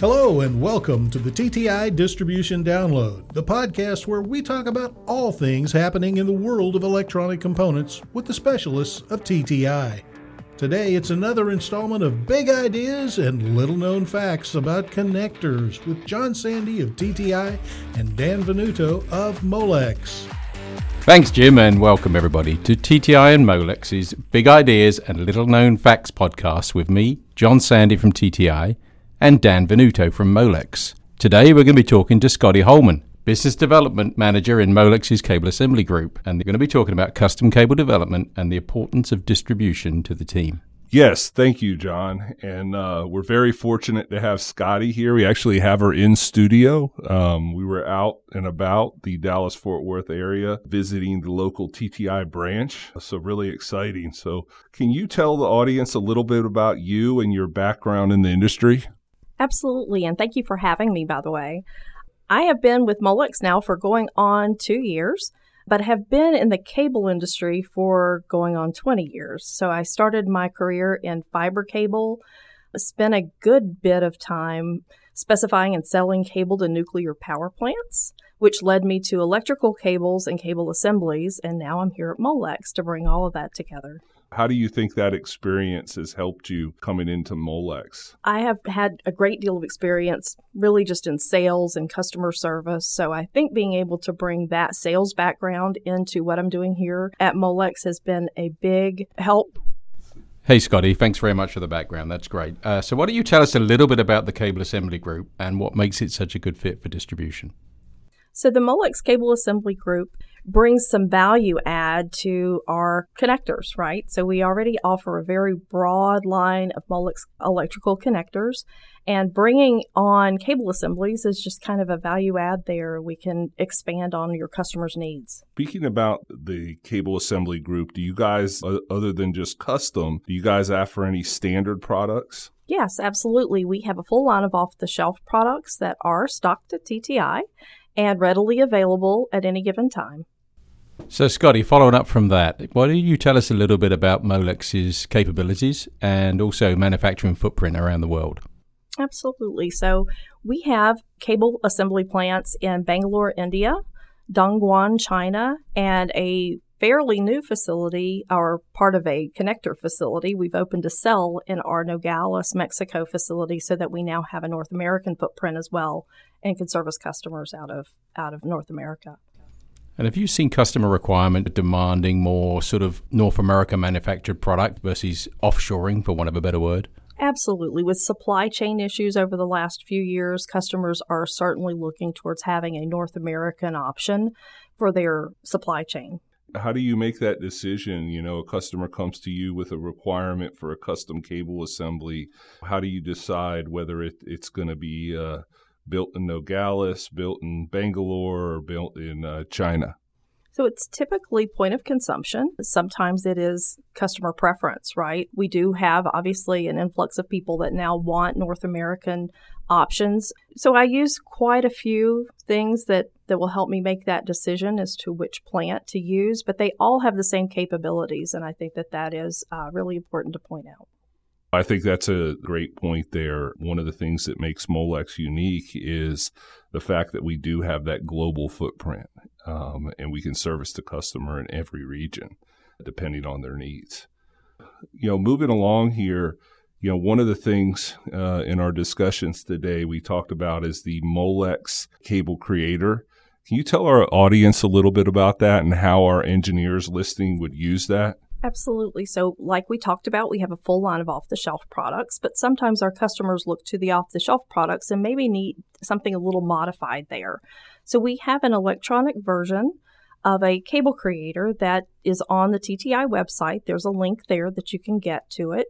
Hello, and welcome to the TTI Distribution Download, the podcast where we talk about all things happening in the world of electronic components with the specialists of TTI. Today, it's another installment of Big Ideas and Little Known Facts about connectors with John Sandy of TTI and Dan Venuto of Molex. Thanks, Jim, and welcome everybody to TTI and Molex's Big Ideas and Little Known Facts podcast with me, John Sandy from TTI, and Dan Venuto from Molex. Today we're going to be talking to Scotti Holman, Business Development Manager in Molex's Cable Assembly Group, and they're going to be talking about custom cable development and the importance of distribution to the team. Yes, thank you, John. And uh, we're very fortunate to have Scotti here. We actually have her in studio. Um, we were out and about the Dallas Fort Worth area visiting the local TTI branch. So, really exciting. So, can you tell the audience a little bit about you and your background in the industry? Absolutely. And thank you for having me, by the way. I have been with Molex now for going on two years, but have been in the cable industry for going on 20 years. So I started my career in fiber cable, spent a good bit of time specifying and selling cable to nuclear power plants, which led me to electrical cables and cable assemblies. And now I'm here at Molex to bring all of that together. How do you think that experience has helped you coming into Molex? I have had a great deal of experience really just in sales and customer service. So I think being able to bring that sales background into what I'm doing here at Molex has been a big help. Hey, Scotti, thanks very much for the background. That's great. Uh, so, why don't you tell us a little bit about the Cable Assembly Group and what makes it such a good fit for distribution? So, the Molex Cable Assembly Group brings some value add to our connectors, right? So we already offer a very broad line of Molex electrical connectors, and bringing on cable assemblies is just kind of a value add there. We can expand on your customers' needs. Speaking about the cable assembly group, do you guys, other than just custom, do you guys offer any standard products? Yes, absolutely. We have a full line of off the shelf products that are stocked at TTI and readily available at any given time. So, Scotti, following up from that, why don't you tell us a little bit about Molex's capabilities and also manufacturing footprint around the world? Absolutely. So, we have cable assembly plants in Bangalore, India, Dongguan, China, and a fairly new facility, or part of a connector facility, we've opened a cell in our Nogales, Mexico facility so that we now have a North American footprint as well and can service customers out of out of North America. And have you seen customer requirement demanding more sort of North America manufactured product versus offshoring, for want of a better word? Absolutely. With supply chain issues over the last few years, customers are certainly looking towards having a North American option for their supply chain. How do you make that decision? You know, a customer comes to you with a requirement for a custom cable assembly. How do you decide whether it, it's going to be uh, built in Nogales, built in Bangalore, or built in uh, China? So it's typically point of consumption. Sometimes it is customer preference, right? We do have obviously an influx of people that now want North American options. So I use quite a few things that, that will help me make that decision as to which plant to use, but they all have the same capabilities. And I think that that is uh, really important to point out. I think that's a great point there. One of the things that makes Molex unique is the fact that we do have that global footprint um, and we can service the customer in every region depending on their needs. You know, moving along here, you know, one of the things uh, in our discussions today we talked about is the Molex cable creator. Can you tell our audience a little bit about that and how our engineers listening would use that? Absolutely. So, like we talked about, we have a full line of off the shelf products, but sometimes our customers look to the off the shelf products and maybe need something a little modified there. So, we have an electronic version of a cable creator that is on the TTI website. There's a link there that you can get to it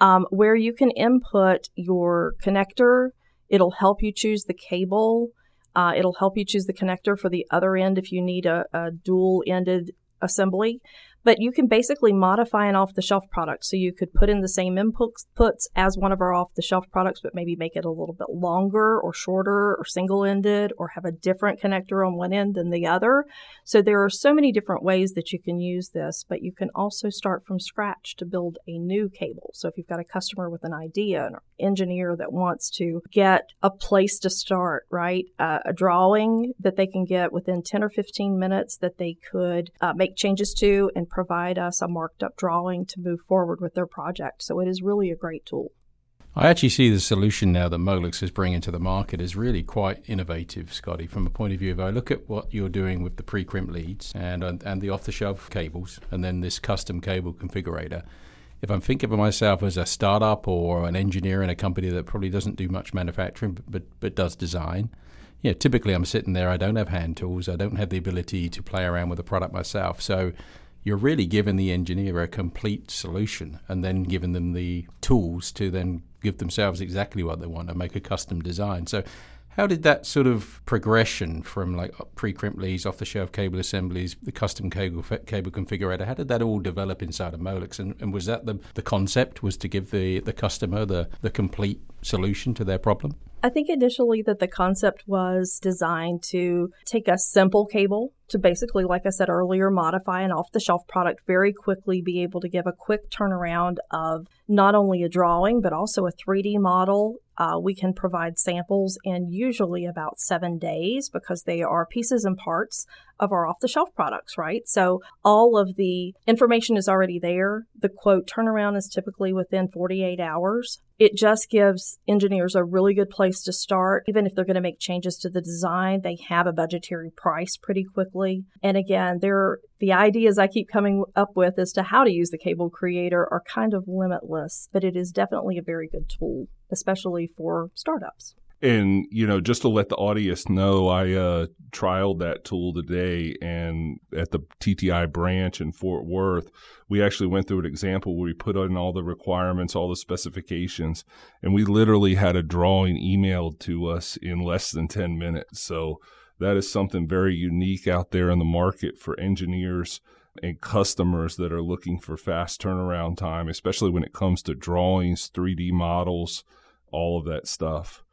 um, where you can input your connector. It'll help you choose the cable. Uh, it'll help you choose the connector for the other end if you need a, a dual ended assembly. But you can basically modify an off the shelf product. So you could put in the same inputs as one of our off the shelf products, but maybe make it a little bit longer or shorter or single ended or have a different connector on one end than the other. So there are so many different ways that you can use this, but you can also start from scratch to build a new cable. So if you've got a customer with an idea, an engineer that wants to get a place to start, right? Uh, a drawing that they can get within 10 or 15 minutes that they could uh, make changes to and provide us a marked up drawing to move forward with their project. So it is really a great tool. I actually see the solution now that Molex is bringing to the market is really quite innovative, Scotti, from a point of view of I look at what you're doing with the pre-crimp leads and, and the off-the-shelf cables and then this custom cable configurator. If I'm thinking of myself as a startup or an engineer in a company that probably doesn't do much manufacturing but, but does design, yeah, typically I'm sitting there, I don't have hand tools, I don't have the ability to play around with the product myself. So you're really giving the engineer a complete solution and then giving them the tools to then give themselves exactly what they want and make a custom design. So, how did that sort of progression from like uh, pre-crimp leads, off-the-shelf cable assemblies, the custom cable cable configurator, how did that all develop inside of Molex? And, and was that the, the concept was to give the, the customer the, the complete solution to their problem? I think initially that the concept was designed to take a simple cable to basically, like I said earlier, modify an off the shelf product very quickly, be able to give a quick turnaround of not only a drawing, but also a 3D model. Uh, we can provide samples in usually about seven days because they are pieces and parts of our off the shelf products, right? So all of the information is already there. The quote turnaround is typically within 48 hours. It just gives engineers a really good place to start. Even if they're going to make changes to the design, they have a budgetary price pretty quickly. And again, there the ideas I keep coming up with as to how to use the cable creator are kind of limitless, but it is definitely a very good tool, especially for startups. And you know, just to let the audience know, I uh, trialed that tool today, and at the TTI branch in Fort Worth, we actually went through an example where we put in all the requirements, all the specifications, and we literally had a drawing emailed to us in less than ten minutes. So that is something very unique out there in the market for engineers and customers that are looking for fast turnaround time, especially when it comes to drawings, 3D models, all of that stuff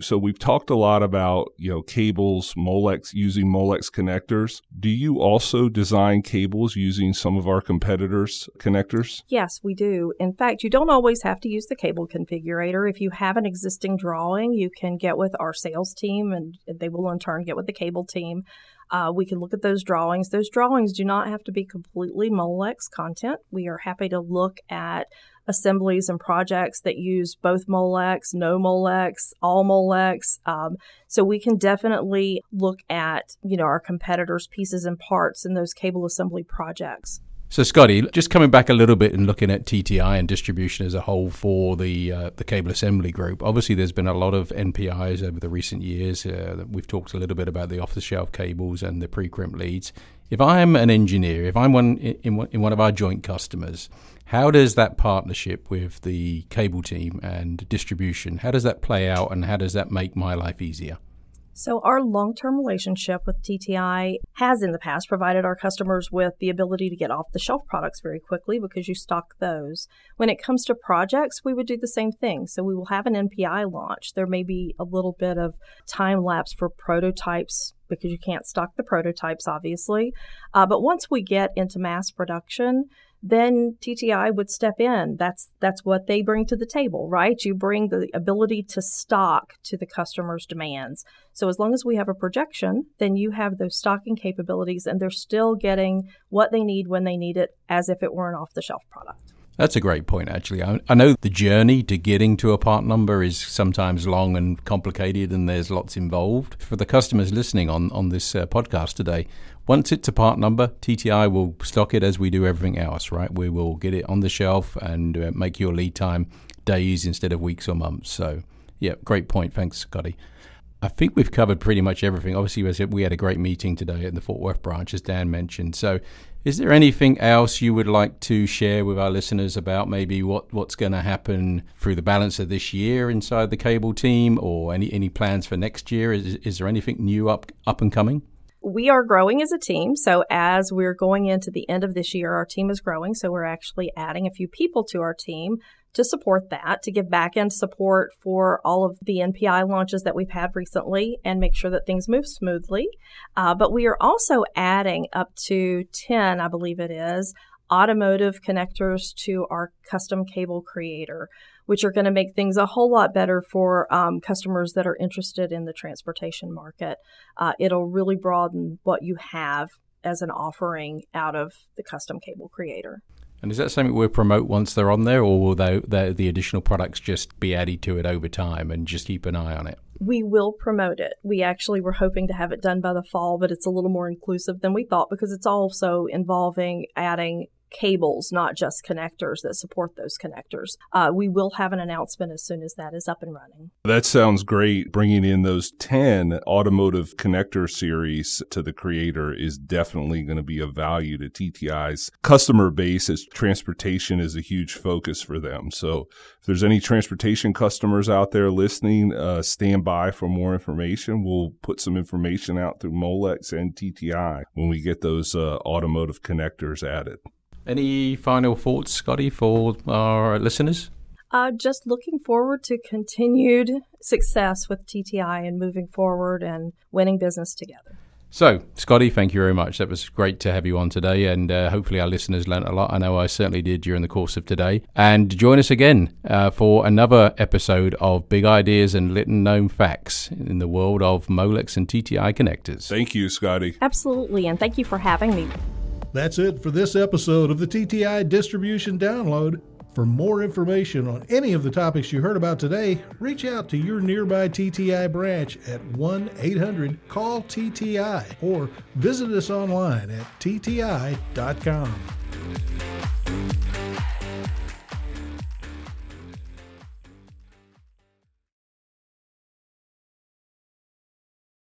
so we've talked a lot about you know cables molex using molex connectors. Do you also design cables using some of our competitors connectors? Yes we do. In fact you don't always have to use the cable configurator. If you have an existing drawing you can get with our sales team and they will in turn get with the cable team uh, we can look at those drawings. Those drawings do not have to be completely Molex content. We are happy to look at assemblies and projects that use both Molex, no Molex, all Molex. Um, so we can definitely look at, you know, our competitors' pieces and parts in those cable assembly projects. So, Scotti, just coming back a little bit and looking at TTI and distribution as a whole for the uh, the cable assembly group. Obviously, there's been a lot of NPIs over the recent years. Uh, we've talked a little bit about the off-the-shelf cables and the pre-crimp leads. If I'm an engineer, if I'm one in, in one of our joint customers, how does that partnership with the cable team and distribution, how does that play out and how does that make my life easier? So, our long term relationship with TTI has in the past provided our customers with the ability to get off the shelf products very quickly because you stock those. When it comes to projects, we would do the same thing. So, we will have an NPI launch. There may be a little bit of time lapse for prototypes because you can't stock the prototypes, obviously. Uh, but once we get into mass production, then TTI would step in. That's that's what they bring to the table, right? You bring the ability to stock to the customer's demands. So as long as we have a projection, then you have those stocking capabilities and they're still getting what they need when they need it as if it were an off-the-shelf product. That's a great point, actually. I, I, know the journey to getting to a part number is sometimes long and complicated, and there's lots involved. For the customers listening on, on this uh, podcast today, once it's a part number, TTI will stock it as we do everything else, right? We will get it on the shelf and uh, make your lead time days instead of weeks or months. So, yeah, great point. Thanks, Scotti. I think we've covered pretty much everything. Obviously, we had a great meeting today at the Fort Worth branch, as Dan mentioned. So, is there anything else you would like to share with our listeners about maybe what, what's going to happen through the balance of this year inside the cable team, or any any plans for next year? Is, is there anything new up up and coming? We are growing as a team. So, as we're going into the end of this year, our team is growing. So, we're actually adding a few people to our team to support that, to give back end support for all of the NPI launches that we've had recently and make sure that things move smoothly. Uh, but we are also adding up to 10, I believe it is, automotive connectors to our custom cable creator, which are going to make things a whole lot better for um, customers that are interested in the transportation market. Uh, it'll really broaden what you have as an offering out of the custom cable creator. And is that something we'll promote once they're on there, or will they, the, the additional products just be added to it over time and just keep an eye on it? We will promote it. We actually were hoping to have it done by the fall, but it's a little more inclusive than we thought because it's also involving adding cables, not just connectors that support those connectors. Uh, we will have an announcement as soon as that is up and running. That sounds great. Bringing in those 10 automotive connector series to the creator is definitely going to be of value to TTI's customer base as transportation is a huge focus for them. So if there's any transportation customers out there listening, uh, stand by for more information. We'll put some information out through Molex and TTI when we get those uh, automotive connectors added. Any final thoughts, Scotti, for our listeners? Uh, just looking forward to continued success with TTI and moving forward and winning business together. So, Scotti, thank you very much. That was great to have you on today, and uh, hopefully, our listeners learned a lot. I know I certainly did during the course of today. And join us again uh, for another episode of Big Ideas and Little Known Facts in the world of Molex and TTI connectors. Thank you, Scotti. Absolutely, and thank you for having me. That's it for this episode of the TTI Distribution Download. For more information on any of the topics you heard about today, reach out to your nearby TTI branch at 1 800 CALL TTI or visit us online at tti.com.